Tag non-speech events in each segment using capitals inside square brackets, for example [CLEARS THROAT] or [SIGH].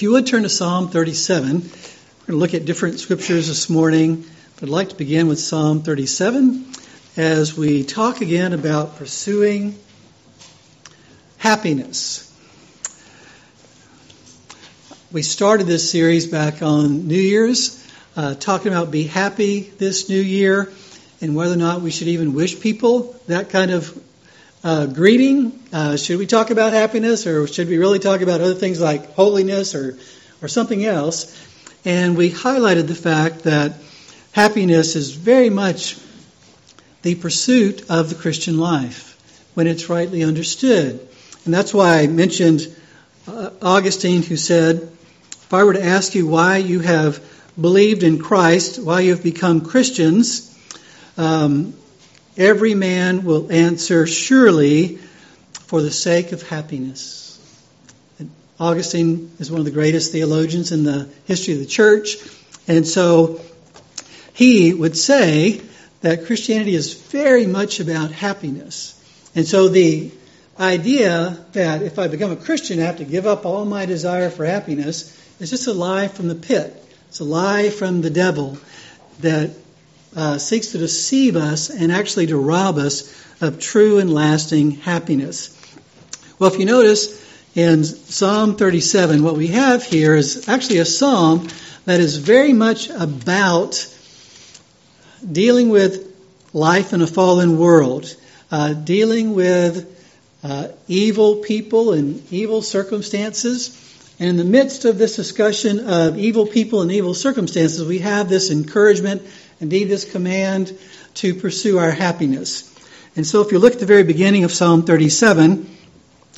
If you would turn to Psalm 37, we're going to look at different scriptures this morning. But I'd like to begin with Psalm 37 as we talk again about pursuing happiness. We started this series back on New Year's, uh, talking about be happy this new year and whether or not we should even wish people that kind of uh, greeting. Uh, should we talk about happiness or should we really talk about other things like holiness or, or something else? And we highlighted the fact that happiness is very much the pursuit of the Christian life when it's rightly understood. And that's why I mentioned uh, Augustine, who said, If I were to ask you why you have believed in Christ, why you have become Christians, um, Every man will answer, surely, for the sake of happiness. And Augustine is one of the greatest theologians in the history of the church. And so he would say that Christianity is very much about happiness. And so the idea that if I become a Christian, I have to give up all my desire for happiness is just a lie from the pit. It's a lie from the devil that uh, seeks to deceive us and actually to rob us of true and lasting happiness. Well, if you notice in Psalm 37, what we have here is actually a psalm that is very much about dealing with life in a fallen world, uh, dealing with uh, evil people and evil circumstances. And in the midst of this discussion of evil people and evil circumstances, we have this encouragement indeed this command to pursue our happiness. And so if you look at the very beginning of Psalm 37,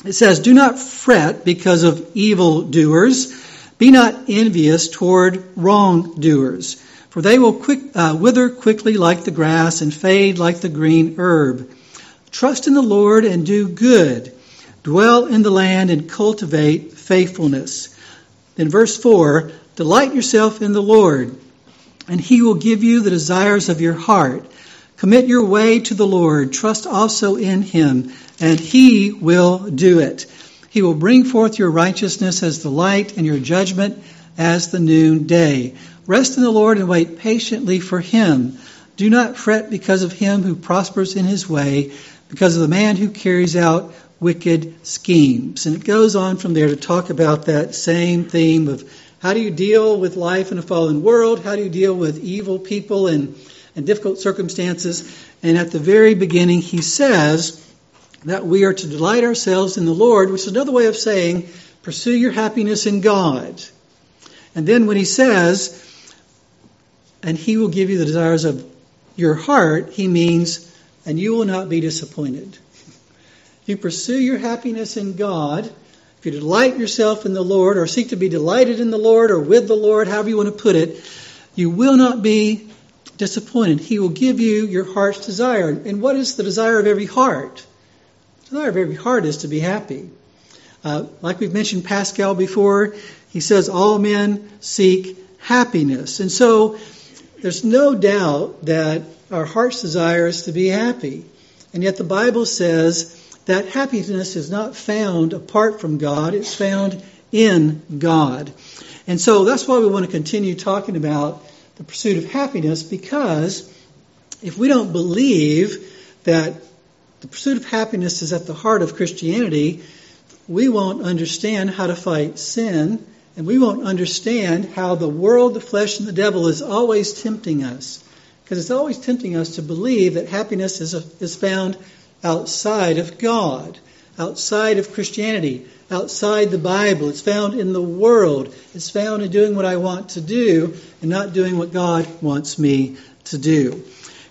it says, Do not fret because of evildoers. Be not envious toward wrongdoers, for they will quick, uh, wither quickly like the grass and fade like the green herb. Trust in the Lord and do good. Dwell in the land and cultivate faithfulness. Then verse 4 Delight yourself in the Lord and he will give you the desires of your heart. Commit your way to the Lord. Trust also in him, and he will do it. He will bring forth your righteousness as the light and your judgment as the noonday. Rest in the Lord and wait patiently for him. Do not fret because of him who prospers in his way, because of the man who carries out wicked schemes. And it goes on from there to talk about that same theme of how do you deal with life in a fallen world? How do you deal with evil people and, and difficult circumstances? And at the very beginning, he says that we are to delight ourselves in the Lord, which is another way of saying, pursue your happiness in God. And then when he says, and he will give you the desires of your heart, he means, and you will not be disappointed. [LAUGHS] You pursue your happiness in God, if you delight yourself in the Lord, or seek to be delighted in the Lord, or with the Lord, however you want to put it, you will not be disappointed. He will give you your heart's desire. And what is the desire of every heart? The desire of every heart is to be happy. Uh, like we've mentioned Pascal before, he says all men seek happiness. And so there's no doubt that our heart's desire is to be happy. And yet the Bible says that happiness is not found apart from God, it's found in God. And so that's why we want to continue talking about the pursuit of happiness because if we don't believe that the pursuit of happiness is at the heart of Christianity, we won't understand how to fight sin and we won't understand how the world, the flesh, and the devil is always tempting us. Because it's always tempting us to believe that happiness is, a, is found outside of God, outside of Christianity, outside the Bible. It's found in the world. It's found in doing what I want to do and not doing what God wants me to do.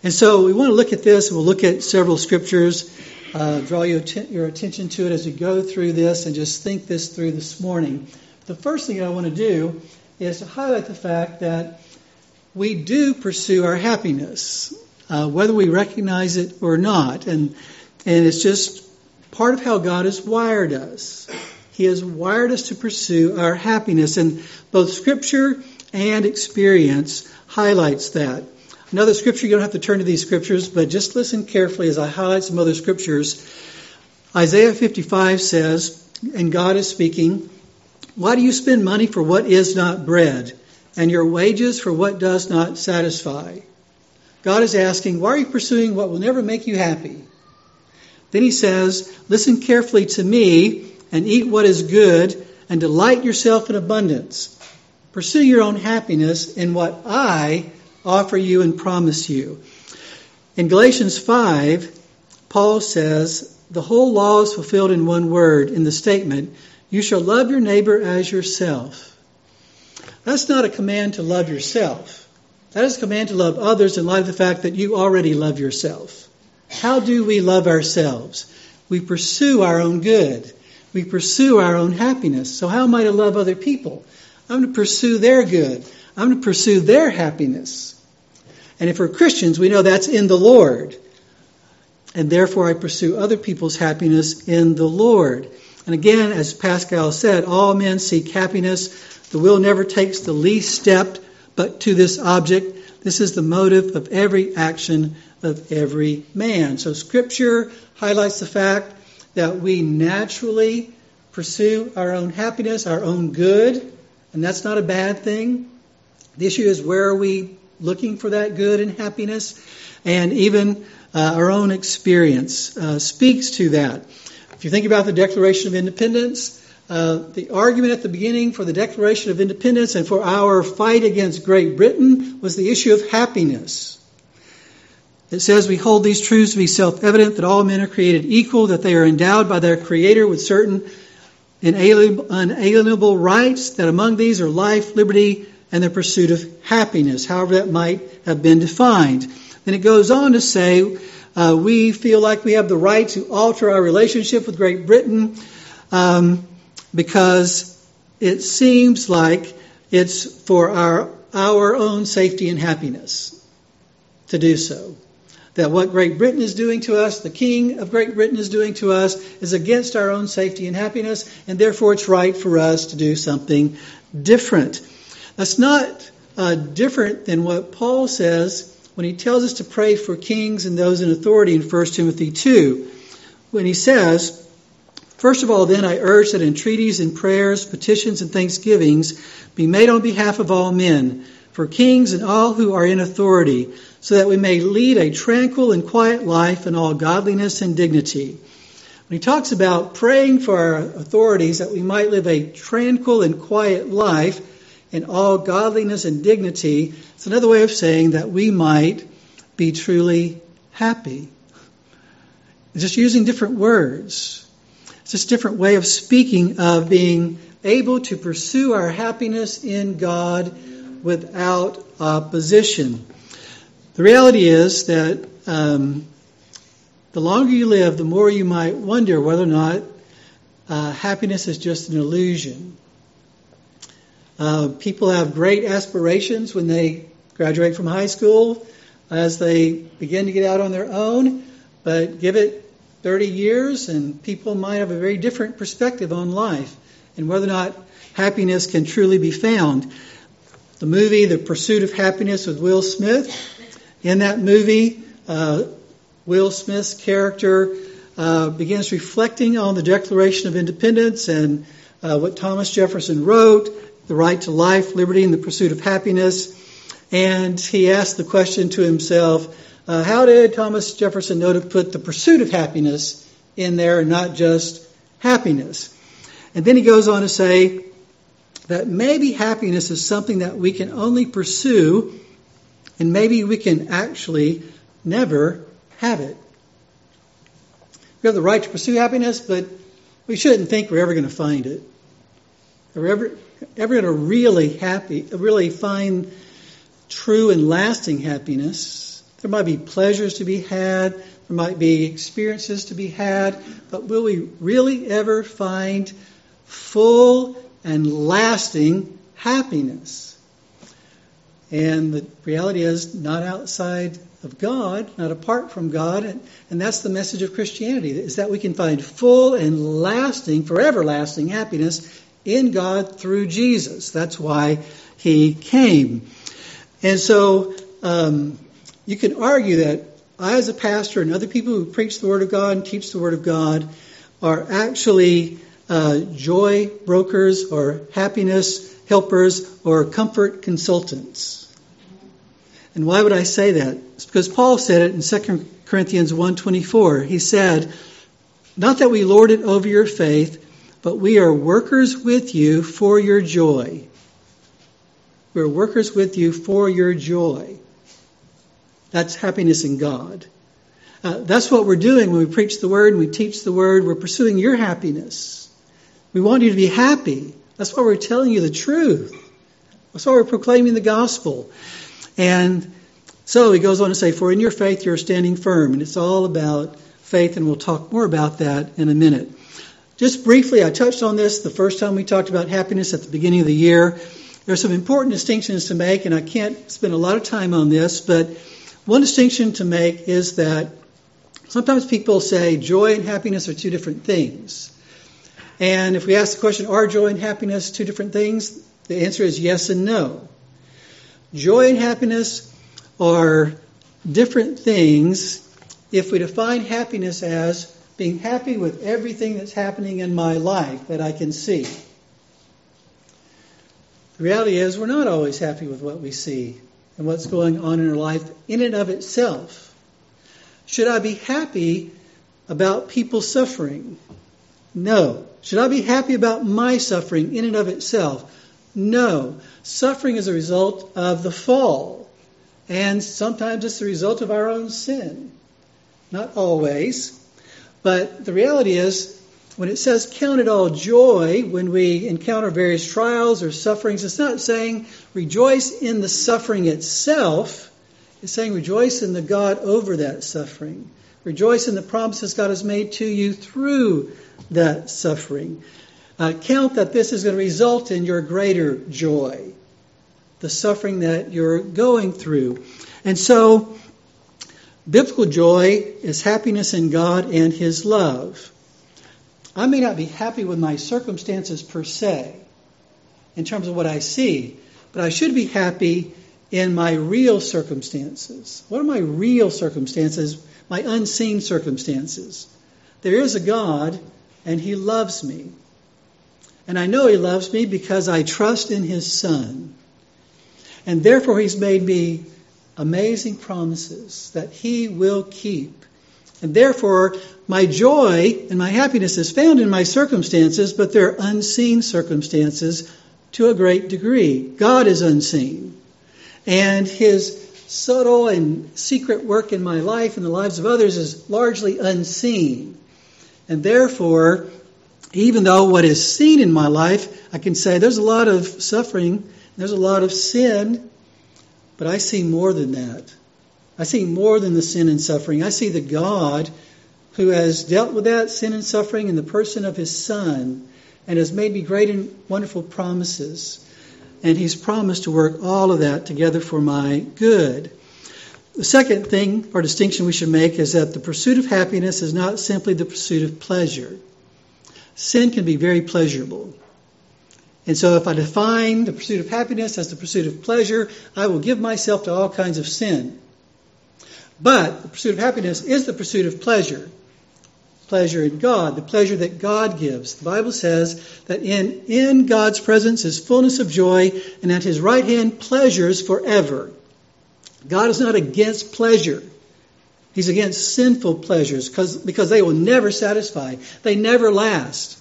And so we want to look at this. We'll look at several scriptures, uh, draw your, your attention to it as we go through this and just think this through this morning. The first thing I want to do is to highlight the fact that we do pursue our happiness, uh, whether we recognize it or not. And and it's just part of how God has wired us. He has wired us to pursue our happiness, and both Scripture and experience highlights that. Another scripture, you don't have to turn to these scriptures, but just listen carefully as I highlight some other scriptures. Isaiah 55 says, and God is speaking, Why do you spend money for what is not bread, and your wages for what does not satisfy? God is asking, why are you pursuing what will never make you happy? Then he says, listen carefully to me and eat what is good and delight yourself in abundance. Pursue your own happiness in what I offer you and promise you. In Galatians 5, Paul says, the whole law is fulfilled in one word in the statement, you shall love your neighbor as yourself. That's not a command to love yourself. That is a command to love others in light of the fact that you already love yourself. How do we love ourselves? We pursue our own good. We pursue our own happiness. So how am I to love other people? I'm to pursue their good. I'm to pursue their happiness. And if we're Christians, we know that's in the Lord. And therefore, I pursue other people's happiness in the Lord. And again, as Pascal said, all men seek happiness. The will never takes the least step but to this object. This is the motive of every action of every man. So Scripture highlights the fact that we naturally pursue our own happiness, our own good, and that's not a bad thing. The issue is where are we looking for that good and happiness? And even uh, our own experience uh, speaks to that. If you think about the Declaration of Independence, uh, the argument at the beginning for the Declaration of Independence and for our fight against Great Britain was the issue of happiness. It says we hold these truths to be self-evident that all men are created equal, that they are endowed by their Creator with certain unalienable rights, that among these are life, liberty, and the pursuit of happiness, however that might have been defined. Then it goes on to say, uh, we feel like we have the right to alter our relationship with Great Britain um, because it seems like it's for our, our own safety and happiness to do so that what Great Britain is doing to us, the King of Great Britain is doing to us, is against our own safety and happiness, and therefore it's right for us to do something different. That's not uh, different than what Paul says when he tells us to pray for kings and those in authority in 1 Timothy 2, when he says, First of all, then, I urge that entreaties and prayers, petitions and thanksgivings be made on behalf of all men, for kings and all who are in authority so that we may lead a tranquil and quiet life in all godliness and dignity. When he talks about praying for our authorities that we might live a tranquil and quiet life in all godliness and dignity, it's another way of saying that we might be truly happy. Just using different words. It's just a different way of speaking of being able to pursue our happiness in God without opposition. The reality is that um, the longer you live, the more you might wonder whether or not uh, happiness is just an illusion. Uh, people have great aspirations when they graduate from high school, as they begin to get out on their own, but give it 30 years and people might have a very different perspective on life and whether or not happiness can truly be found. The movie, The Pursuit of Happiness with Will Smith, in that movie, uh, Will Smith's character uh, begins reflecting on the Declaration of Independence and uh, what Thomas Jefferson wrote, the right to life, liberty, and the pursuit of happiness. And he asked the question to himself, uh, how did Thomas Jefferson know to put the pursuit of happiness in there and not just happiness? And then he goes on to say that maybe happiness is something that we can only pursue and maybe we can actually never have it. We have the right to pursue happiness, but we shouldn't think we're ever going to find it. Are We're ever, ever going to really happy, really find true and lasting happiness. There might be pleasures to be had, there might be experiences to be had, but will we really ever find full and lasting happiness? And the reality is not outside of God, not apart from God. And, and that's the message of Christianity, is that we can find full and lasting, forever lasting happiness in God through Jesus. That's why he came. And so um, you can argue that I, as a pastor, and other people who preach the Word of God and teach the Word of God are actually uh, joy brokers or happiness helpers or comfort consultants. And why would I say that? It's because Paul said it in 2 Corinthians 1:24. He said, "Not that we lord it over your faith, but we are workers with you for your joy." We're workers with you for your joy. That's happiness in God. Uh, that's what we're doing when we preach the word and we teach the word. We're pursuing your happiness. We want you to be happy. That's why we're telling you the truth. That's why we're proclaiming the gospel. And so he goes on to say, For in your faith you're standing firm. And it's all about faith, and we'll talk more about that in a minute. Just briefly, I touched on this the first time we talked about happiness at the beginning of the year. There are some important distinctions to make, and I can't spend a lot of time on this, but one distinction to make is that sometimes people say joy and happiness are two different things. And if we ask the question, are joy and happiness two different things? The answer is yes and no. Joy and happiness are different things if we define happiness as being happy with everything that's happening in my life that I can see. The reality is, we're not always happy with what we see and what's going on in our life in and of itself. Should I be happy about people suffering? No. Should I be happy about my suffering in and of itself? No. Suffering is a result of the fall. And sometimes it's the result of our own sin. Not always. But the reality is, when it says count it all joy when we encounter various trials or sufferings, it's not saying rejoice in the suffering itself. It's saying rejoice in the God over that suffering. Rejoice in the promises God has made to you through that suffering. Uh, count that this is going to result in your greater joy, the suffering that you're going through. And so, biblical joy is happiness in God and His love. I may not be happy with my circumstances per se, in terms of what I see, but I should be happy in my real circumstances. What are my real circumstances? My unseen circumstances. There is a God, and He loves me. And I know He loves me because I trust in His Son. And therefore, He's made me amazing promises that He will keep. And therefore, my joy and my happiness is found in my circumstances, but they're unseen circumstances to a great degree. God is unseen. And His subtle and secret work in my life and the lives of others is largely unseen. And therefore, even though what is seen in my life, I can say there's a lot of suffering, there's a lot of sin, but I see more than that. I see more than the sin and suffering. I see the God who has dealt with that sin and suffering in the person of his Son and has made me great and wonderful promises. And he's promised to work all of that together for my good. The second thing or distinction we should make is that the pursuit of happiness is not simply the pursuit of pleasure sin can be very pleasurable. And so if I define the pursuit of happiness as the pursuit of pleasure, I will give myself to all kinds of sin. But the pursuit of happiness is the pursuit of pleasure. Pleasure in God, the pleasure that God gives. The Bible says that in, in God's presence is fullness of joy, and at his right hand pleasures forever. God is not against pleasure. He's against sinful pleasures because they will never satisfy. They never last.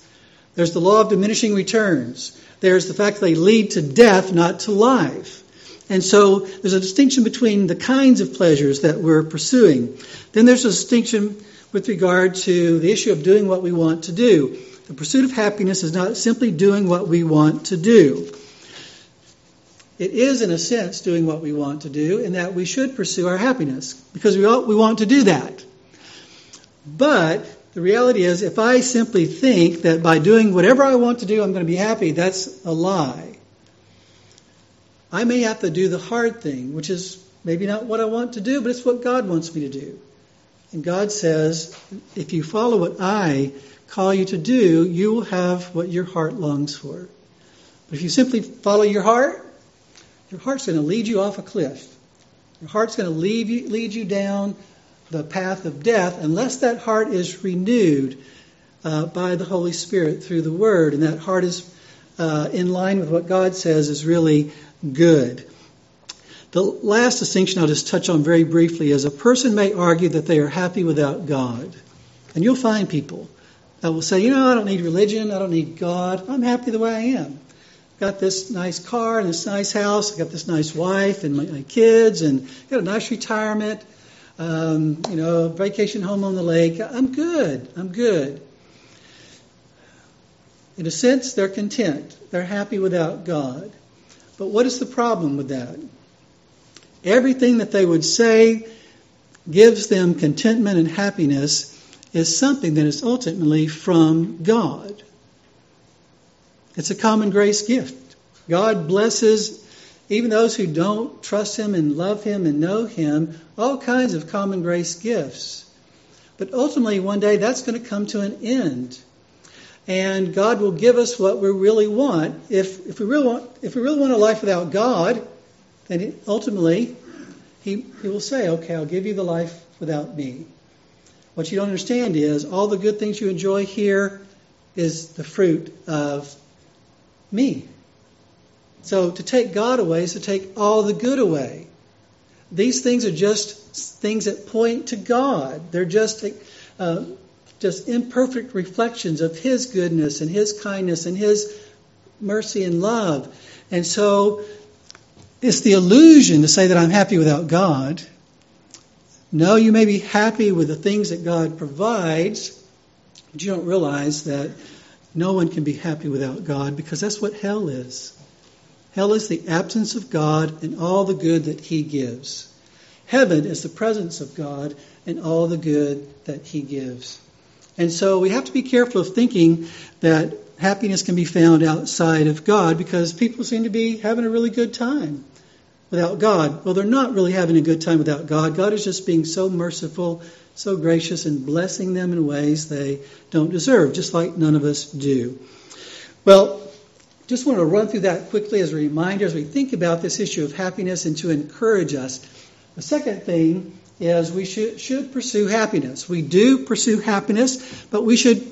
There's the law of diminishing returns. There's the fact that they lead to death, not to life. And so there's a distinction between the kinds of pleasures that we're pursuing. Then there's a distinction with regard to the issue of doing what we want to do. The pursuit of happiness is not simply doing what we want to do. It is, in a sense, doing what we want to do, in that we should pursue our happiness because we, we want to do that. But the reality is, if I simply think that by doing whatever I want to do, I'm going to be happy, that's a lie. I may have to do the hard thing, which is maybe not what I want to do, but it's what God wants me to do. And God says, if you follow what I call you to do, you will have what your heart longs for. But if you simply follow your heart, your heart's going to lead you off a cliff. Your heart's going to lead you, lead you down the path of death unless that heart is renewed uh, by the Holy Spirit through the Word, and that heart is uh, in line with what God says is really good. The last distinction I'll just touch on very briefly is a person may argue that they are happy without God. And you'll find people that will say, you know, I don't need religion, I don't need God, I'm happy the way I am. I've got this nice car and this nice house, I've got this nice wife and my, my kids, and got a nice retirement, um, you know, vacation home on the lake. I'm good, I'm good. In a sense, they're content. They're happy without God. But what is the problem with that? Everything that they would say gives them contentment and happiness is something that is ultimately from God. It's a common grace gift. God blesses even those who don't trust Him and love Him and know Him, all kinds of common grace gifts. But ultimately, one day that's going to come to an end. And God will give us what we really want. If, if, we, really want, if we really want a life without God, then ultimately, he, he will say, okay, I'll give you the life without me. What you don't understand is all the good things you enjoy here is the fruit of me. So to take God away is to take all the good away. These things are just things that point to God. They're just uh, just imperfect reflections of His goodness and His kindness and His mercy and love. And so it's the illusion to say that I'm happy without God. No, you may be happy with the things that God provides, but you don't realize that no one can be happy without God because that's what hell is. Hell is the absence of God and all the good that He gives. Heaven is the presence of God and all the good that He gives. And so we have to be careful of thinking that happiness can be found outside of God because people seem to be having a really good time without God. Well, they're not really having a good time without God. God is just being so merciful, so gracious, and blessing them in ways they don't deserve, just like none of us do. Well, just want to run through that quickly as a reminder as we think about this issue of happiness and to encourage us. The second thing is we should, should pursue happiness. We do pursue happiness, but we should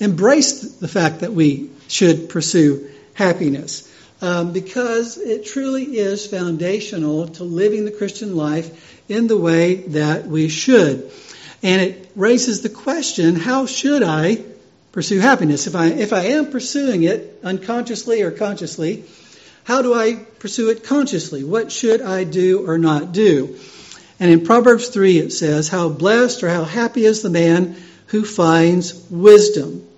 embrace the fact that we should pursue happiness um, because it truly is foundational to living the Christian life in the way that we should. And it raises the question how should I pursue happiness? If I, if I am pursuing it unconsciously or consciously, how do I pursue it consciously? What should I do or not do? And in Proverbs 3 it says, How blessed or how happy is the man who finds wisdom.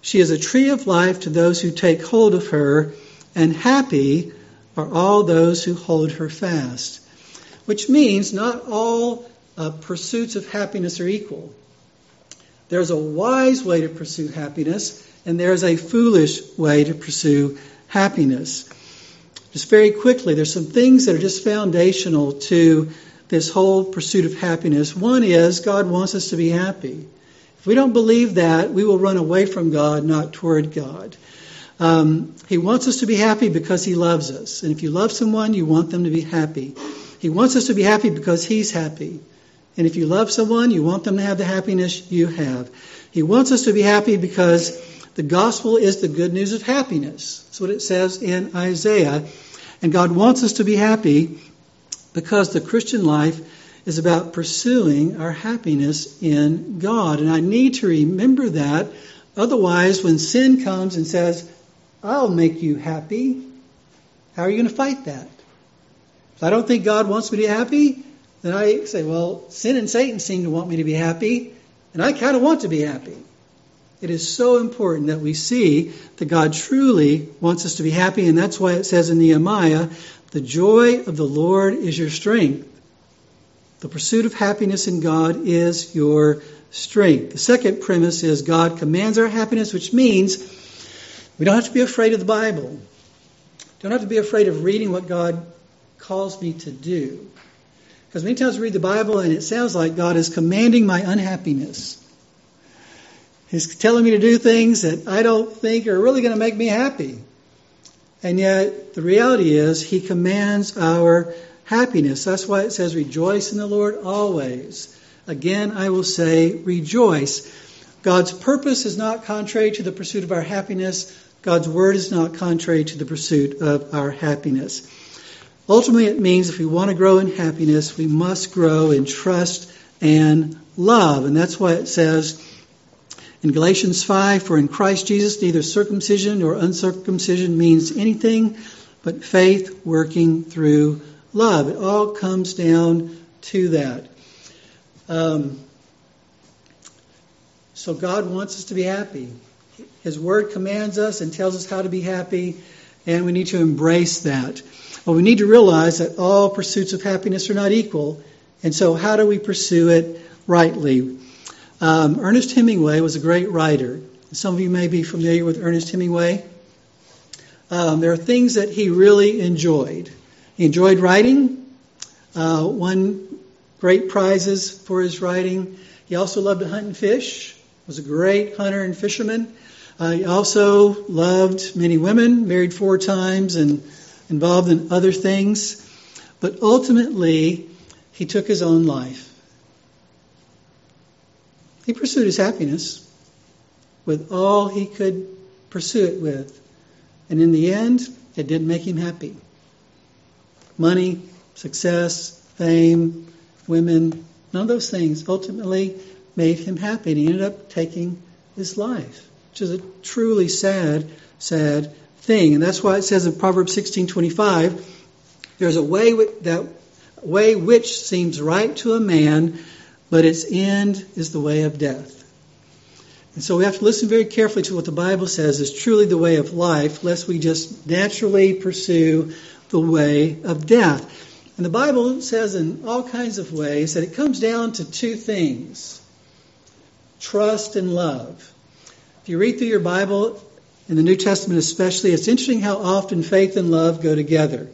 She is a tree of life to those who take hold of her and happy are all those who hold her fast. Which means not all uh, pursuits of happiness are equal. There's a wise way to pursue happiness, and there's a foolish way to pursue happiness. Just very quickly, there's some things that are just foundational to this whole pursuit of happiness. One is God wants us to be happy. If we don't believe that, we will run away from God, not toward God. Um, he wants us to be happy because He loves us. And if you love someone, you want them to be happy. He wants us to be happy because He's happy. And if you love someone, you want them to have the happiness you have. He wants us to be happy because the gospel is the good news of happiness. That's what it says in Isaiah. And God wants us to be happy because the Christian life is about pursuing our happiness in God. And I need to remember that. Otherwise, when sin comes and says, I'll make you happy. How are you going to fight that? If I don't think God wants me to be happy, then I say, well, sin and Satan seem to want me to be happy, and I kind of want to be happy. It is so important that we see that God truly wants us to be happy, and that's why it says in Nehemiah, the joy of the Lord is your strength. The pursuit of happiness in God is your strength. The second premise is God commands our happiness, which means we don't have to be afraid of the Bible. Don't have to be afraid of reading what God calls me to do. Because many times we read the Bible and it sounds like God is commanding my unhappiness. He's telling me to do things that I don't think are really going to make me happy. And yet, the reality is, He commands our happiness. That's why it says, Rejoice in the Lord always. Again, I will say, Rejoice. God's purpose is not contrary to the pursuit of our happiness. God's word is not contrary to the pursuit of our happiness. Ultimately, it means if we want to grow in happiness, we must grow in trust and love. And that's why it says in Galatians 5 For in Christ Jesus, neither circumcision nor uncircumcision means anything but faith working through love. It all comes down to that. Um, so God wants us to be happy. His word commands us and tells us how to be happy, and we need to embrace that. But we need to realize that all pursuits of happiness are not equal, and so how do we pursue it rightly? Um, Ernest Hemingway was a great writer. Some of you may be familiar with Ernest Hemingway. Um, there are things that he really enjoyed. He enjoyed writing, uh, won great prizes for his writing. He also loved to hunt and fish was a great hunter and fisherman. He also loved many women, married four times, and involved in other things. But ultimately, he took his own life. He pursued his happiness with all he could pursue it with. And in the end, it didn't make him happy. Money, success, fame, women, none of those things ultimately made him happy. And he ended up taking his life, which is a truly sad, sad thing. And that's why it says in Proverbs 16:25, there's a way that way which seems right to a man, but its end is the way of death. And so we have to listen very carefully to what the Bible says is truly the way of life, lest we just naturally pursue the way of death. And the Bible says in all kinds of ways that it comes down to two things trust, and love. If you read through your Bible, in the New Testament especially, it's interesting how often faith and love go together.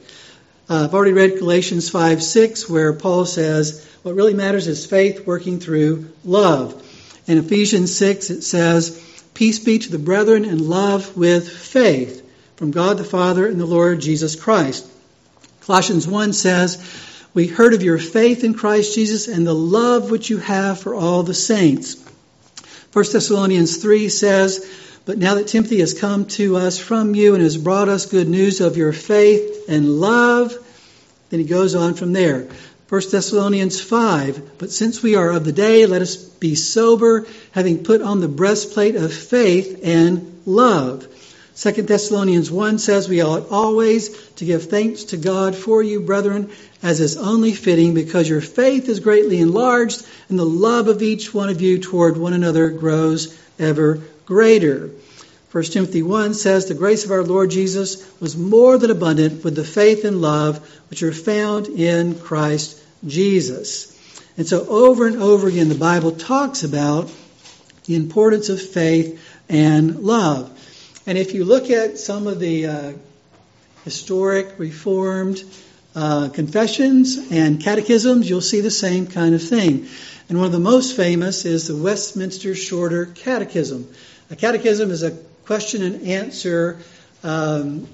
Uh, I've already read Galatians 5 6, where Paul says, What really matters is faith working through love. In Ephesians 6, it says, Peace be to the brethren and love with faith from God the Father and the Lord Jesus Christ. Colossians 1 says, We heard of your faith in Christ Jesus and the love which you have for all the saints. 1 Thessalonians 3 says, But now that Timothy has come to us from you and has brought us good news of your faith and love, then he goes on from there. 1 Thessalonians 5, But since we are of the day, let us be sober, having put on the breastplate of faith and love. 2 Thessalonians 1 says, We ought always to give thanks to God for you, brethren, as is only fitting, because your faith is greatly enlarged, and the love of each one of you toward one another grows ever greater. 1 Timothy 1 says, The grace of our Lord Jesus was more than abundant with the faith and love which are found in Christ Jesus. And so, over and over again, the Bible talks about the importance of faith and love. And if you look at some of the uh, historic Reformed uh, confessions and catechisms, you'll see the same kind of thing. And one of the most famous is the Westminster Shorter Catechism. A catechism is a question and answer um,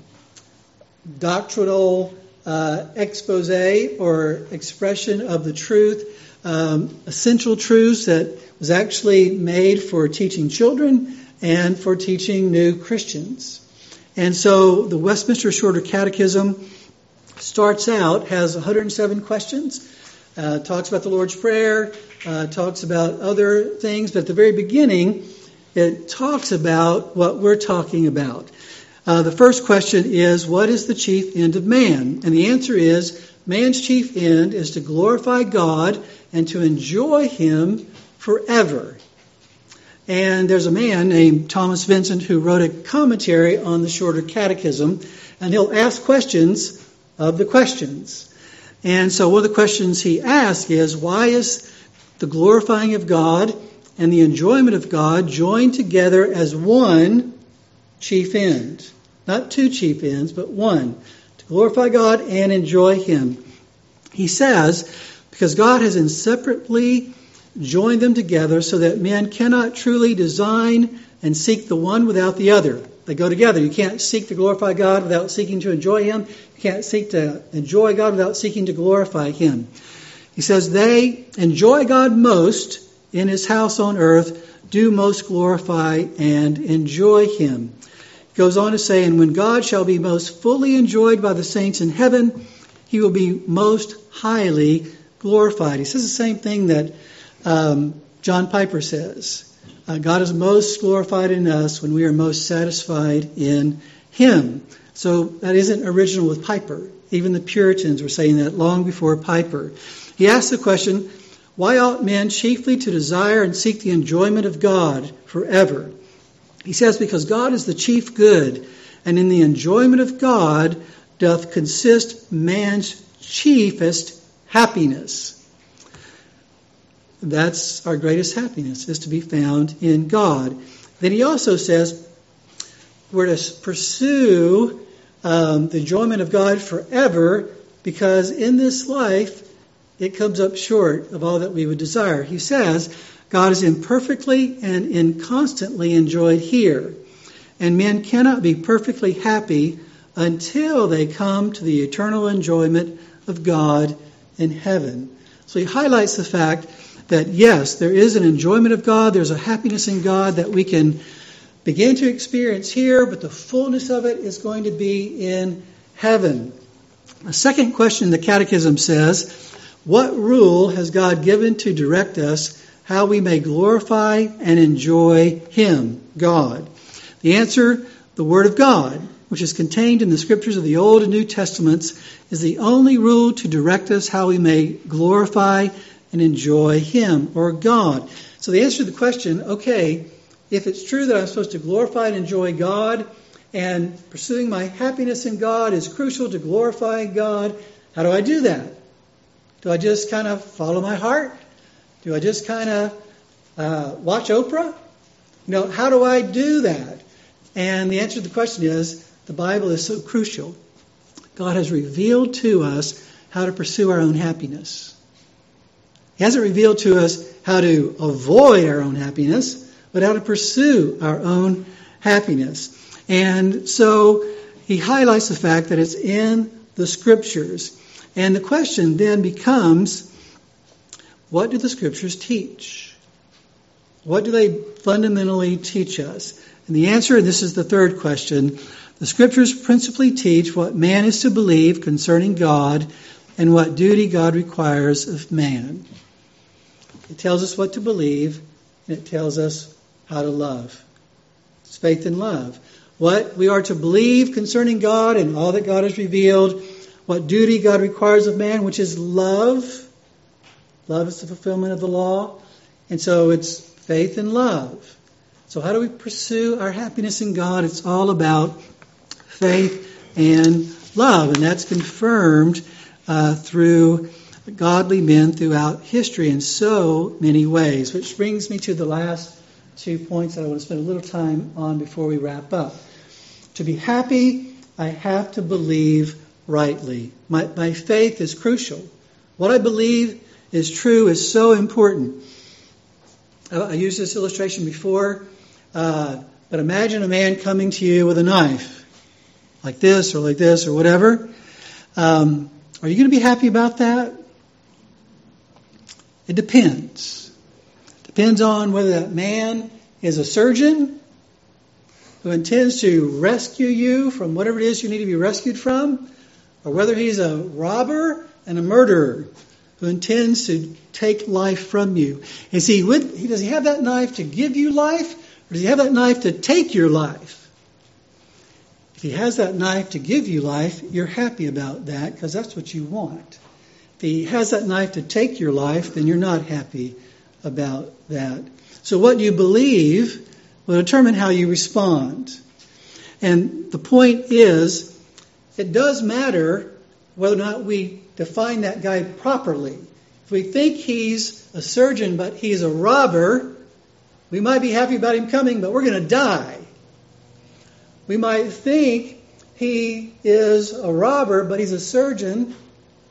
doctrinal uh, expose or expression of the truth, um, essential truths that was actually made for teaching children and for teaching new Christians. And so the Westminster Shorter Catechism starts out, has 107 questions, uh, talks about the Lord's Prayer, uh, talks about other things, but at the very beginning, it talks about what we're talking about. Uh, the first question is, what is the chief end of man? And the answer is, man's chief end is to glorify God and to enjoy Him forever. And there's a man named Thomas Vincent who wrote a commentary on the Shorter Catechism, and he'll ask questions of the questions. And so one of the questions he asks is why is the glorifying of God and the enjoyment of God joined together as one chief end? Not two chief ends, but one. To glorify God and enjoy Him. He says, because God has inseparably join them together so that men cannot truly design and seek the one without the other. They go together. You can't seek to glorify God without seeking to enjoy Him. You can't seek to enjoy God without seeking to glorify Him. He says they enjoy God most in His house on earth, do most glorify and enjoy him. He goes on to say, And when God shall be most fully enjoyed by the saints in heaven, he will be most highly glorified. He says the same thing that um, John Piper says. Uh, God is most glorified in us when we are most satisfied in him. So that isn't original with Piper. Even the Puritans were saying that long before Piper. He asks the question, why ought men chiefly to desire and seek the enjoyment of God forever? He says, Because God is the chief good, and in the enjoyment of God doth consist man's chiefest happiness. That's our greatest happiness, is to be found in God. Then he also says, we're to pursue um, the enjoyment of God forever because in this life it comes up short of all that we would desire. He says, God is imperfectly and inconstantly enjoyed here, and men cannot be perfectly happy until they come to the eternal enjoyment of God in heaven. So he highlights the fact that yes, there is an enjoyment of God, there's a happiness in God that we can begin to experience here, but the fullness of it is going to be in heaven. A second question the Catechism says what rule has God given to direct us how we may glorify and enjoy Him, God? The answer, the Word of God, which is contained in the scriptures of the Old and New Testaments, is the only rule to direct us how we may glorify and enjoy Him or God. So the answer to the question, okay, if it's true that I'm supposed to glorify and enjoy God, and pursuing my happiness in God is crucial to glorifying God, how do I do that? Do I just kind of follow my heart? Do I just kind of uh, watch Oprah? You know, how do I do that? And the answer to the question is the Bible is so crucial. God has revealed to us how to pursue our own happiness. He hasn't revealed to us how to avoid our own happiness, but how to pursue our own happiness. And so he highlights the fact that it's in the scriptures. And the question then becomes what do the scriptures teach? What do they fundamentally teach us? And the answer, and this is the third question, the scriptures principally teach what man is to believe concerning God and what duty God requires of man. It tells us what to believe, and it tells us how to love. It's faith and love. What we are to believe concerning God and all that God has revealed, what duty God requires of man, which is love. Love is the fulfillment of the law. And so it's faith and love. So, how do we pursue our happiness in God? It's all about faith and love. And that's confirmed uh, through godly men throughout history in so many ways. Which brings me to the last two points that I want to spend a little time on before we wrap up. To be happy, I have to believe rightly. My, my faith is crucial. What I believe is true is so important. I, I used this illustration before, uh, but imagine a man coming to you with a knife, like this or like this or whatever. Um, are you going to be happy about that? It depends. Depends on whether that man is a surgeon who intends to rescue you from whatever it is you need to be rescued from, or whether he's a robber and a murderer who intends to take life from you. Is he with, does he have that knife to give you life, or does he have that knife to take your life? If he has that knife to give you life, you're happy about that because that's what you want. He has that knife to take your life, then you're not happy about that. So what you believe will determine how you respond. And the point is, it does matter whether or not we define that guy properly. If we think he's a surgeon but he's a robber, we might be happy about him coming, but we're going to die. We might think he is a robber but he's a surgeon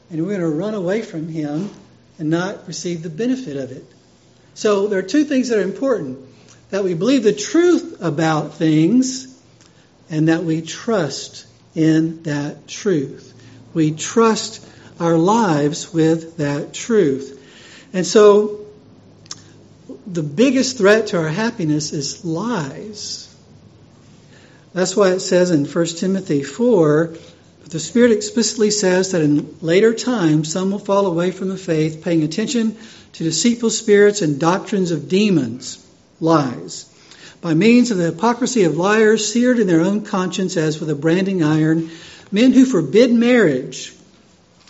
and we're going to run away from him and not receive the benefit of it. So there are two things that are important that we believe the truth about things and that we trust in that truth. We trust our lives with that truth. And so the biggest threat to our happiness is lies. That's why it says in 1 Timothy 4 the Spirit explicitly says that in later times some will fall away from the faith, paying attention to deceitful spirits and doctrines of demons, lies. By means of the hypocrisy of liars seared in their own conscience as with a branding iron, men who forbid marriage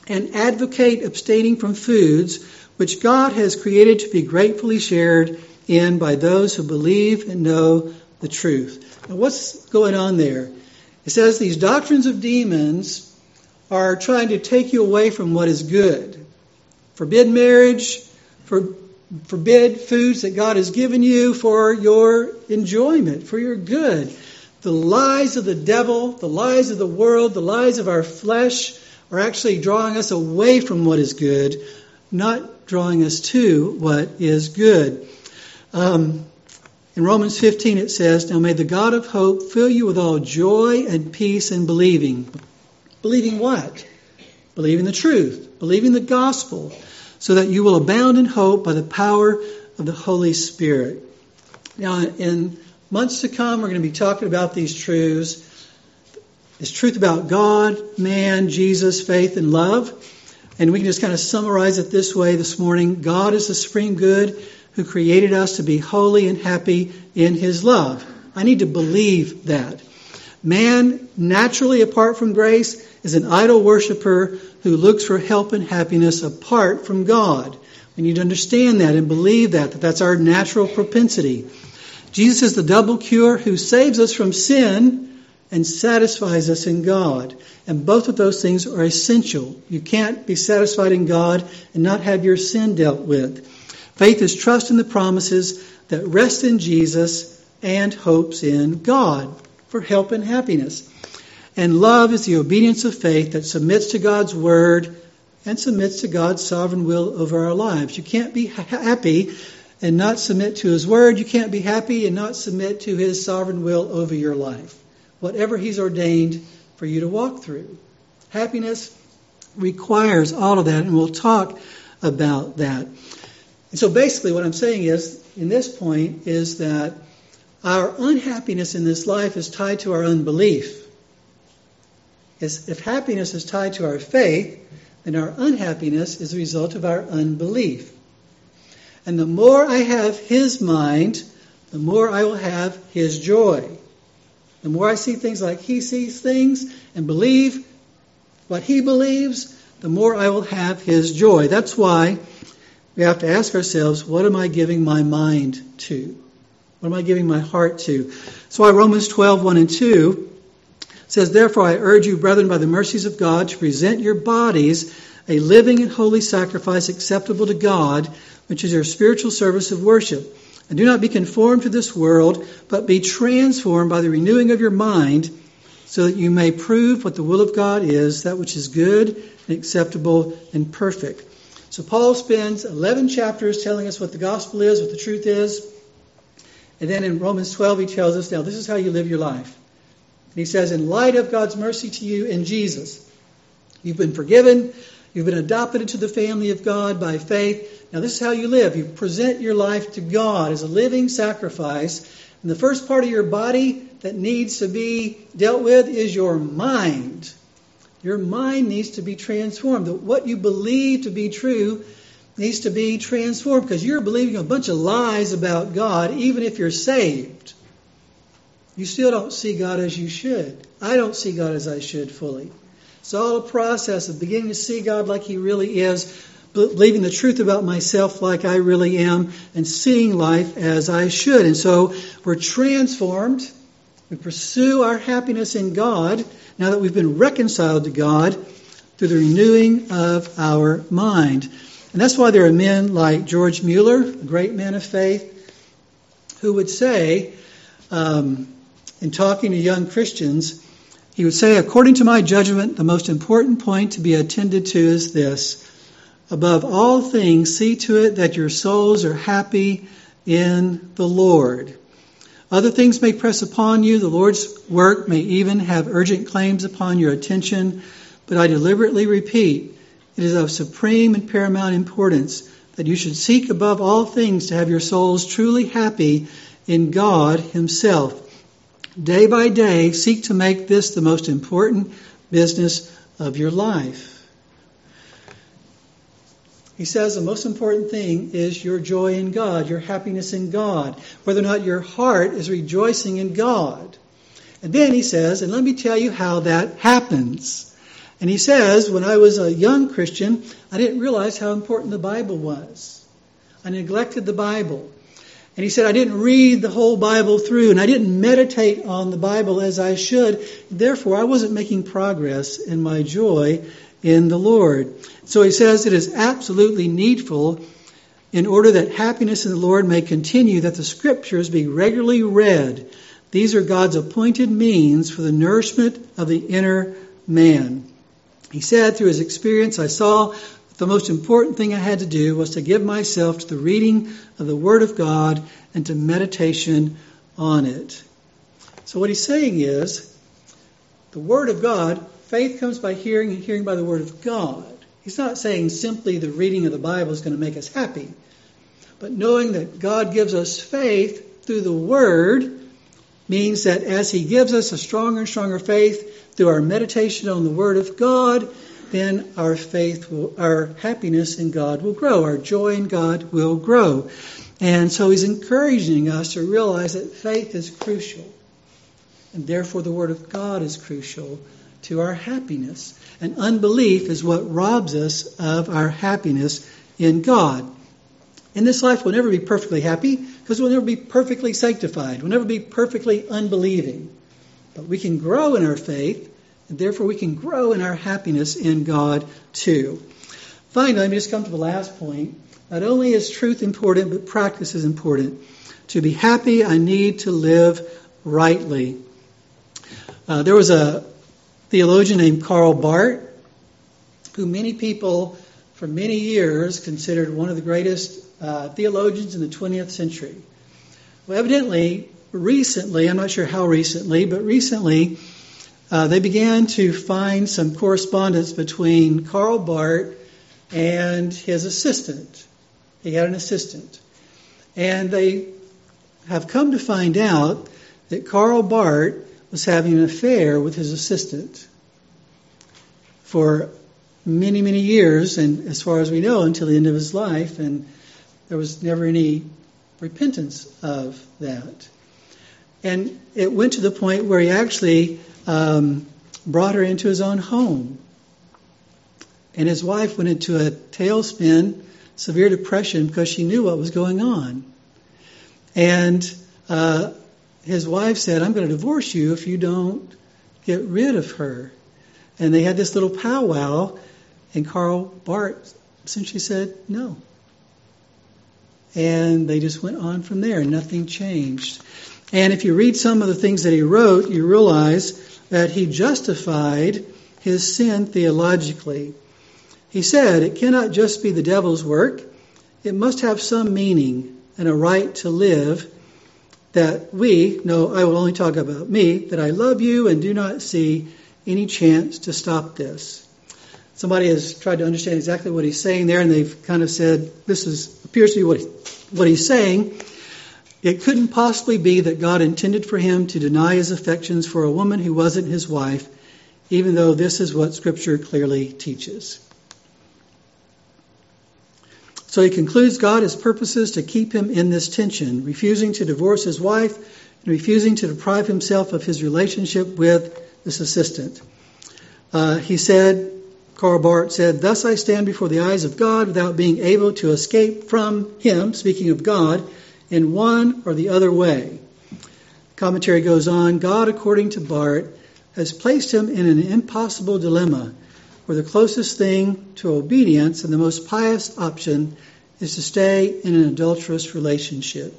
and advocate abstaining from foods which God has created to be gratefully shared in by those who believe and know the truth. Now, what's going on there? It says these doctrines of demons are trying to take you away from what is good. Forbid marriage, for, forbid foods that God has given you for your enjoyment, for your good. The lies of the devil, the lies of the world, the lies of our flesh are actually drawing us away from what is good, not drawing us to what is good. Um, in Romans 15 it says, Now may the God of hope fill you with all joy and peace in believing. Believing what? Believing the truth, believing the gospel, so that you will abound in hope by the power of the Holy Spirit. Now, in months to come, we're going to be talking about these truths. This truth about God, man, Jesus, faith, and love. And we can just kind of summarize it this way this morning God is the supreme good who created us to be holy and happy in his love. I need to believe that. Man, naturally apart from grace, is an idol worshiper who looks for help and happiness apart from God. We need to understand that and believe that, that that's our natural propensity. Jesus is the double cure who saves us from sin and satisfies us in God. And both of those things are essential. You can't be satisfied in God and not have your sin dealt with. Faith is trust in the promises that rest in Jesus and hopes in God for help and happiness. And love is the obedience of faith that submits to God's word and submits to God's sovereign will over our lives. You can't be happy and not submit to his word. You can't be happy and not submit to his sovereign will over your life. Whatever he's ordained for you to walk through. Happiness requires all of that, and we'll talk about that. And so basically, what I'm saying is, in this point, is that our unhappiness in this life is tied to our unbelief. If happiness is tied to our faith, then our unhappiness is a result of our unbelief. And the more I have His mind, the more I will have His joy. The more I see things like He sees things and believe what He believes, the more I will have His joy. That's why we have to ask ourselves, what am I giving my mind to? What am I giving my heart to? So why Romans 12, 1 and 2 says, Therefore I urge you, brethren, by the mercies of God, to present your bodies a living and holy sacrifice acceptable to God, which is your spiritual service of worship. And do not be conformed to this world, but be transformed by the renewing of your mind, so that you may prove what the will of God is, that which is good and acceptable and perfect. So Paul spends 11 chapters telling us what the gospel is, what the truth is. And then in Romans 12, he tells us, now this is how you live your life. And he says, in light of God's mercy to you in Jesus, you've been forgiven, you've been adopted into the family of God by faith. Now this is how you live. You present your life to God as a living sacrifice. And the first part of your body that needs to be dealt with is your mind. Your mind needs to be transformed. What you believe to be true needs to be transformed because you're believing a bunch of lies about God, even if you're saved. You still don't see God as you should. I don't see God as I should fully. It's all a process of beginning to see God like He really is, believing the truth about myself like I really am, and seeing life as I should. And so we're transformed. We pursue our happiness in God now that we've been reconciled to God through the renewing of our mind. And that's why there are men like George Mueller, a great man of faith, who would say, um, in talking to young Christians, he would say, according to my judgment, the most important point to be attended to is this. Above all things, see to it that your souls are happy in the Lord. Other things may press upon you. The Lord's work may even have urgent claims upon your attention. But I deliberately repeat, it is of supreme and paramount importance that you should seek above all things to have your souls truly happy in God Himself. Day by day, seek to make this the most important business of your life. He says the most important thing is your joy in God, your happiness in God, whether or not your heart is rejoicing in God. And then he says, and let me tell you how that happens. And he says, when I was a young Christian, I didn't realize how important the Bible was. I neglected the Bible. And he said, I didn't read the whole Bible through and I didn't meditate on the Bible as I should. Therefore, I wasn't making progress in my joy in the Lord. So he says it is absolutely needful in order that happiness in the Lord may continue that the scriptures be regularly read. These are God's appointed means for the nourishment of the inner man. He said through his experience, I saw that the most important thing I had to do was to give myself to the reading of the Word of God and to meditation on it. So, what he's saying is the Word of God, faith comes by hearing, and hearing by the Word of God. He's not saying simply the reading of the Bible is going to make us happy, but knowing that God gives us faith through the Word means that as He gives us a stronger and stronger faith through our meditation on the Word of God, then our faith, will, our happiness in God will grow. Our joy in God will grow. And so he's encouraging us to realize that faith is crucial. And therefore, the Word of God is crucial to our happiness. And unbelief is what robs us of our happiness in God. In this life, we'll never be perfectly happy because we'll never be perfectly sanctified. We'll never be perfectly unbelieving. But we can grow in our faith and therefore, we can grow in our happiness in God too. Finally, let me just come to the last point. Not only is truth important, but practice is important. To be happy, I need to live rightly. Uh, there was a theologian named Karl Barth, who many people for many years considered one of the greatest uh, theologians in the 20th century. Well, evidently, recently, I'm not sure how recently, but recently, uh, they began to find some correspondence between Karl Barth and his assistant. He had an assistant. And they have come to find out that Karl Barth was having an affair with his assistant for many, many years, and as far as we know, until the end of his life, and there was never any repentance of that. And it went to the point where he actually um, brought her into his own home. And his wife went into a tailspin, severe depression, because she knew what was going on. And uh, his wife said, I'm going to divorce you if you don't get rid of her. And they had this little powwow, and Karl Barth essentially said, No. And they just went on from there. Nothing changed. And if you read some of the things that he wrote, you realize that he justified his sin theologically. He said, It cannot just be the devil's work, it must have some meaning and a right to live that we, no, I will only talk about me, that I love you and do not see any chance to stop this. Somebody has tried to understand exactly what he's saying there, and they've kind of said, this is, appears to be what, he, what he's saying. It couldn't possibly be that God intended for him to deny his affections for a woman who wasn't his wife, even though this is what Scripture clearly teaches. So he concludes God has purposes to keep him in this tension, refusing to divorce his wife and refusing to deprive himself of his relationship with this assistant. Uh, he said, Karl Barth said, Thus I stand before the eyes of God without being able to escape from him, speaking of God, in one or the other way. Commentary goes on God, according to Barth, has placed him in an impossible dilemma where the closest thing to obedience and the most pious option is to stay in an adulterous relationship.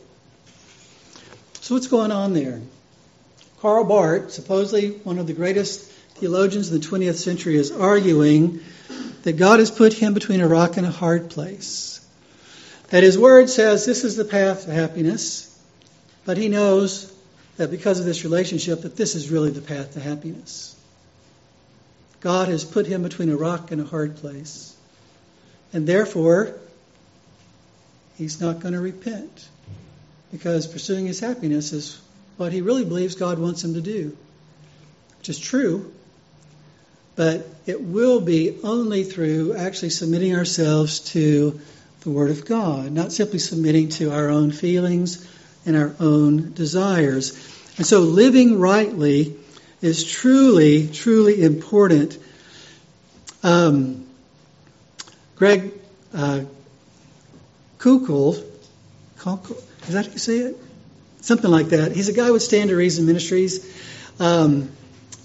So, what's going on there? Karl Barth, supposedly one of the greatest theologians in the 20th century, is arguing that God has put him between a rock and a hard place. That his word says this is the path to happiness, but he knows that because of this relationship that this is really the path to happiness. God has put him between a rock and a hard place. And therefore, he's not going to repent because pursuing his happiness is what he really believes God wants him to do, which is true. But it will be only through actually submitting ourselves to the Word of God, not simply submitting to our own feelings and our own desires. And so living rightly is truly, truly important. Um, Greg uh, Koukl, is that how you say it? Something like that. He's a guy with Stand to Reason Ministries. Um,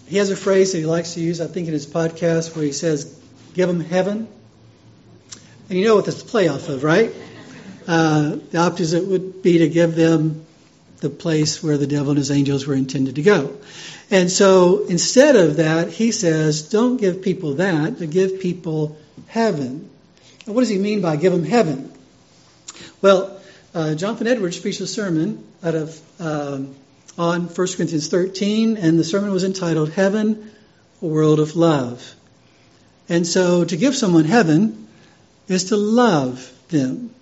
he has a phrase that he likes to use, I think, in his podcast where he says, Give them heaven. And you know what this is play off of, right? Uh, the opposite would be to give them the place where the devil and his angels were intended to go. And so instead of that, he says, don't give people that, but give people heaven. And what does he mean by give them heaven? Well, uh, Jonathan Edwards preached a sermon out of um, on 1 Corinthians 13, and the sermon was entitled Heaven, a World of Love. And so to give someone heaven is to love them.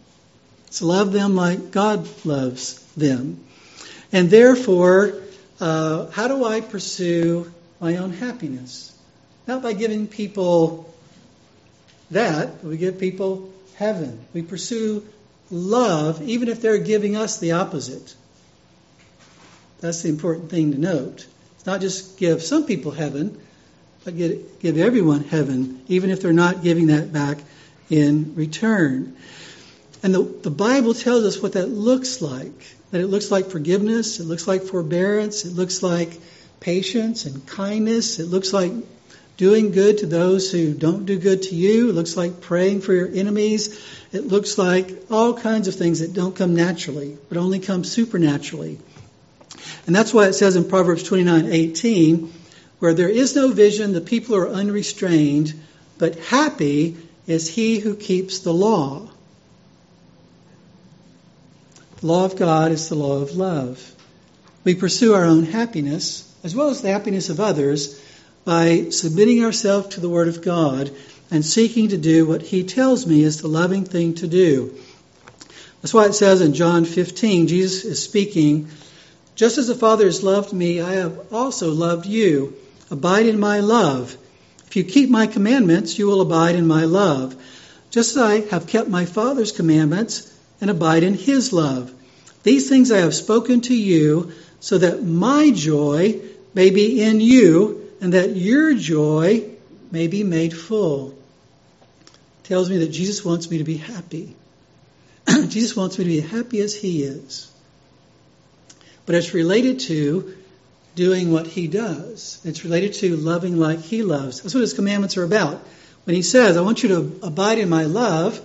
It's to love them like God loves them. And therefore, uh, how do I pursue my own happiness? Not by giving people that, we give people heaven. We pursue love even if they're giving us the opposite. That's the important thing to note. It's not just give some people heaven, but give, give everyone heaven, even if they're not giving that back in return. And the, the Bible tells us what that looks like. That it looks like forgiveness, it looks like forbearance, it looks like patience and kindness, it looks like doing good to those who don't do good to you, it looks like praying for your enemies, it looks like all kinds of things that don't come naturally, but only come supernaturally. And that's why it says in Proverbs 29:18, where there is no vision, the people are unrestrained, but happy is he who keeps the law. The law of God is the law of love. We pursue our own happiness, as well as the happiness of others, by submitting ourselves to the Word of God and seeking to do what He tells me is the loving thing to do. That's why it says in John 15, Jesus is speaking, Just as the Father has loved me, I have also loved you. Abide in my love. If you keep my commandments, you will abide in my love, just as I have kept my Father's commandments and abide in his love. These things I have spoken to you, so that my joy may be in you, and that your joy may be made full. It tells me that Jesus wants me to be happy. [CLEARS THROAT] Jesus wants me to be happy as he is. But it's related to doing what he does. It's related to loving like he loves. That's what his commandments are about. When he says, I want you to abide in my love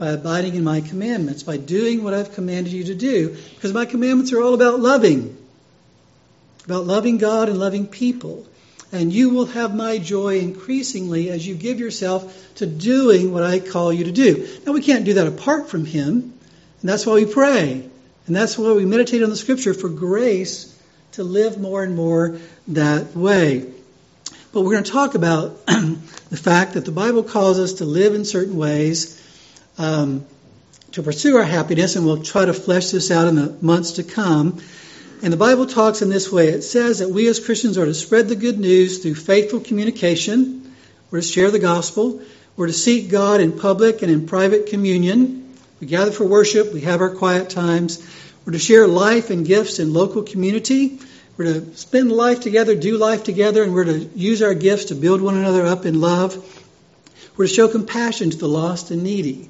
by abiding in my commandments, by doing what I've commanded you to do, because my commandments are all about loving, about loving God and loving people. And you will have my joy increasingly as you give yourself to doing what I call you to do. Now, we can't do that apart from Him, and that's why we pray. And that's why we meditate on the Scripture for grace to live more and more that way. But we're going to talk about [CLEARS THROAT] the fact that the Bible calls us to live in certain ways, um, to pursue our happiness, and we'll try to flesh this out in the months to come. And the Bible talks in this way it says that we as Christians are to spread the good news through faithful communication, we're to share the gospel, we're to seek God in public and in private communion. We gather for worship, we have our quiet times. We're to share life and gifts in local community. We're to spend life together, do life together, and we're to use our gifts to build one another up in love. We're to show compassion to the lost and needy.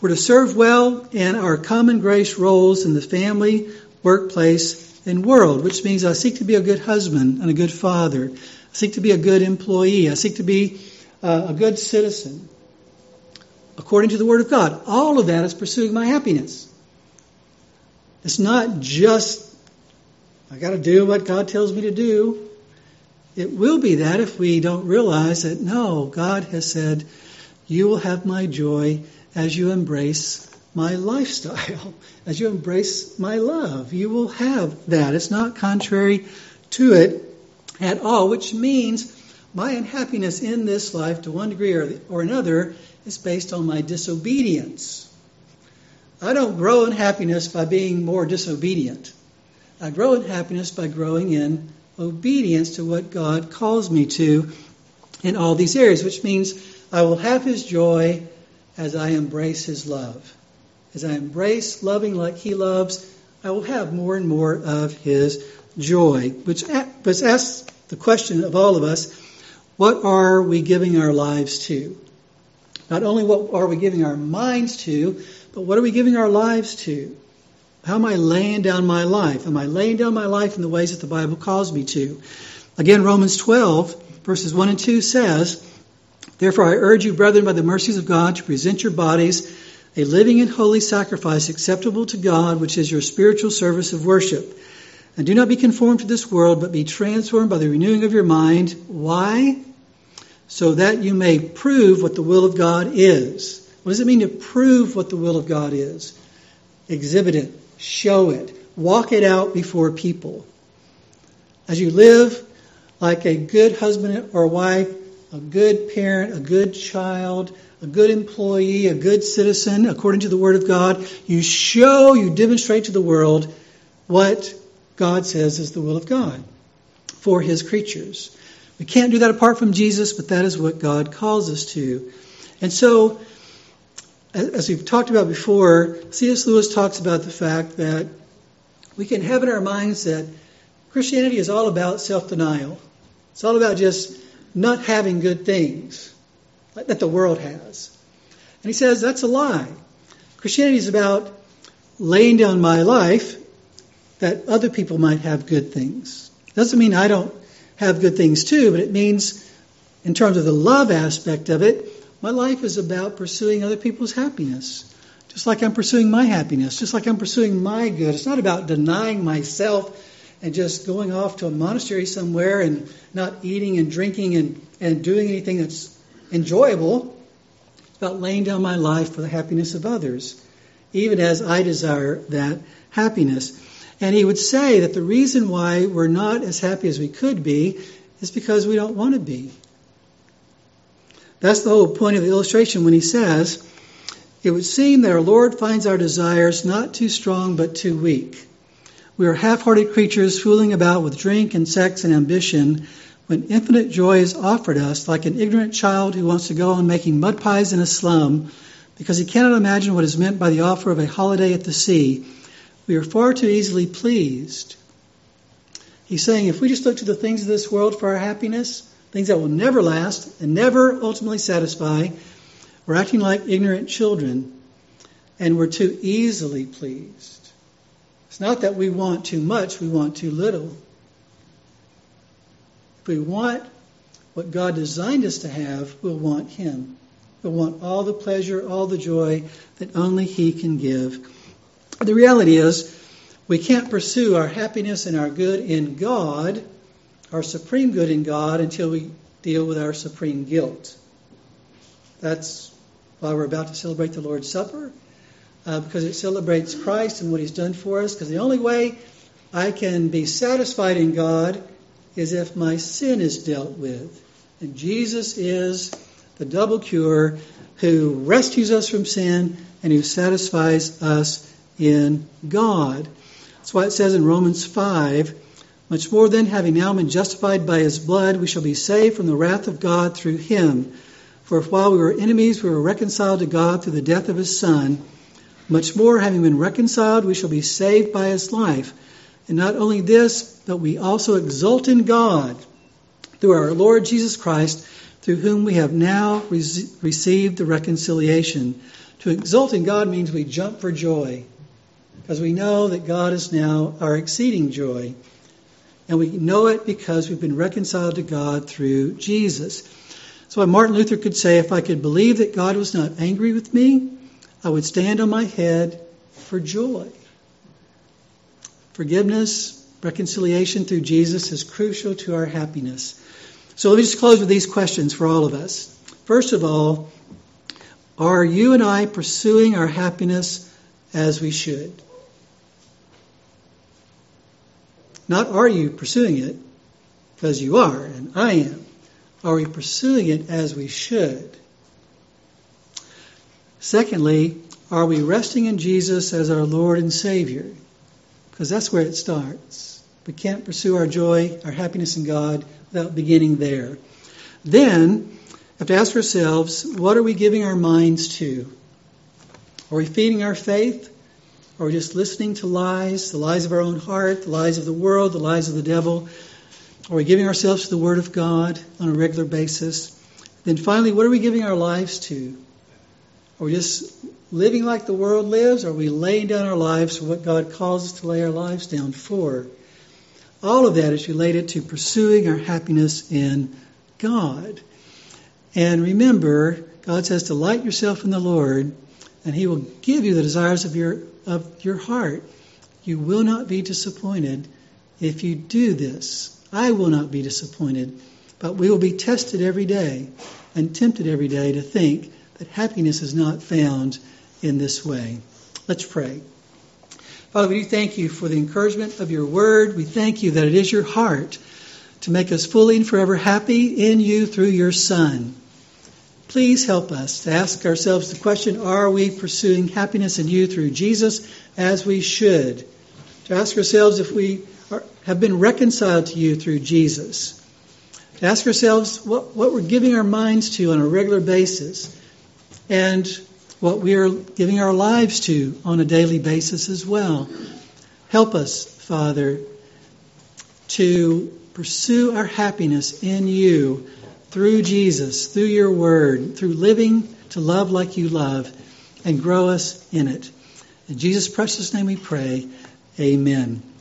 We're to serve well in our common grace roles in the family, workplace, and world, which means I seek to be a good husband and a good father. I seek to be a good employee. I seek to be uh, a good citizen according to the Word of God. All of that is pursuing my happiness. It's not just, I got to do what God tells me to do. It will be that if we don't realize that, no, God has said, you will have my joy as you embrace my lifestyle, [LAUGHS] as you embrace my love. You will have that. It's not contrary to it at all, which means my unhappiness in this life, to one degree or, or another, is based on my disobedience. I don't grow in happiness by being more disobedient. I grow in happiness by growing in obedience to what God calls me to in all these areas, which means I will have His joy as I embrace His love. As I embrace loving like He loves, I will have more and more of His joy. Which, which asks the question of all of us what are we giving our lives to? Not only what are we giving our minds to, but what are we giving our lives to? How am I laying down my life? Am I laying down my life in the ways that the Bible calls me to? Again, Romans 12, verses 1 and 2 says, Therefore I urge you, brethren, by the mercies of God, to present your bodies a living and holy sacrifice acceptable to God, which is your spiritual service of worship. And do not be conformed to this world, but be transformed by the renewing of your mind. Why? So that you may prove what the will of God is. What does it mean to prove what the will of God is? Exhibit it, show it, walk it out before people. As you live like a good husband or wife, a good parent, a good child, a good employee, a good citizen, according to the Word of God, you show, you demonstrate to the world what God says is the will of God for His creatures. We can't do that apart from Jesus, but that is what God calls us to. And so, as we've talked about before, C.S. Lewis talks about the fact that we can have in our minds that Christianity is all about self denial. It's all about just not having good things that the world has. And he says that's a lie. Christianity is about laying down my life that other people might have good things. Doesn't mean I don't have good things too, but it means, in terms of the love aspect of it, my life is about pursuing other people's happiness. Just like I'm pursuing my happiness, just like I'm pursuing my good. It's not about denying myself and just going off to a monastery somewhere and not eating and drinking and, and doing anything that's enjoyable. It's about laying down my life for the happiness of others, even as I desire that happiness. And he would say that the reason why we're not as happy as we could be is because we don't want to be. That's the whole point of the illustration when he says, It would seem that our Lord finds our desires not too strong but too weak. We are half hearted creatures fooling about with drink and sex and ambition when infinite joy is offered us, like an ignorant child who wants to go on making mud pies in a slum because he cannot imagine what is meant by the offer of a holiday at the sea we are far too easily pleased. He's saying if we just look to the things of this world for our happiness, things that will never last and never ultimately satisfy, we're acting like ignorant children and we're too easily pleased. It's not that we want too much, we want too little. If we want what God designed us to have, we'll want Him. We'll want all the pleasure, all the joy that only He can give. The reality is, we can't pursue our happiness and our good in God, our supreme good in God, until we deal with our supreme guilt. That's why we're about to celebrate the Lord's Supper, uh, because it celebrates Christ and what He's done for us. Because the only way I can be satisfied in God is if my sin is dealt with. And Jesus is the double cure who rescues us from sin and who satisfies us in God. That's why it says in Romans 5 much more than having now been justified by his blood, we shall be saved from the wrath of God through him. For if while we were enemies, we were reconciled to God through the death of his Son, much more, having been reconciled, we shall be saved by his life. And not only this, but we also exult in God through our Lord Jesus Christ, through whom we have now re- received the reconciliation. To exult in God means we jump for joy because we know that God is now our exceeding joy. And we know it because we've been reconciled to God through Jesus. So Martin Luther could say, if I could believe that God was not angry with me, I would stand on my head for joy. Forgiveness, reconciliation through Jesus is crucial to our happiness. So let me just close with these questions for all of us. First of all, are you and I pursuing our happiness as we should? Not are you pursuing it, because you are, and I am. Are we pursuing it as we should? Secondly, Are we resting in Jesus as our Lord and Savior? Because that's where it starts. We can't pursue our joy, our happiness in God without beginning there. Then, we have to ask ourselves, what are we giving our minds to? Are we feeding our faith? Are we just listening to lies, the lies of our own heart, the lies of the world, the lies of the devil? Are we giving ourselves to the Word of God on a regular basis? Then finally, what are we giving our lives to? Are we just living like the world lives? Are we laying down our lives for what God calls us to lay our lives down for? All of that is related to pursuing our happiness in God. And remember, God says, delight yourself in the Lord, and He will give you the desires of your, of your heart. You will not be disappointed if you do this. I will not be disappointed, but we will be tested every day and tempted every day to think that happiness is not found in this way. Let's pray. Father, we do thank you for the encouragement of your word. We thank you that it is your heart to make us fully and forever happy in you through your Son. Please help us to ask ourselves the question Are we pursuing happiness in you through Jesus as we should? To ask ourselves if we are, have been reconciled to you through Jesus. To ask ourselves what, what we're giving our minds to on a regular basis and what we are giving our lives to on a daily basis as well. Help us, Father, to pursue our happiness in you through Jesus, through your word, through living to love like you love, and grow us in it. In Jesus' precious name we pray. Amen.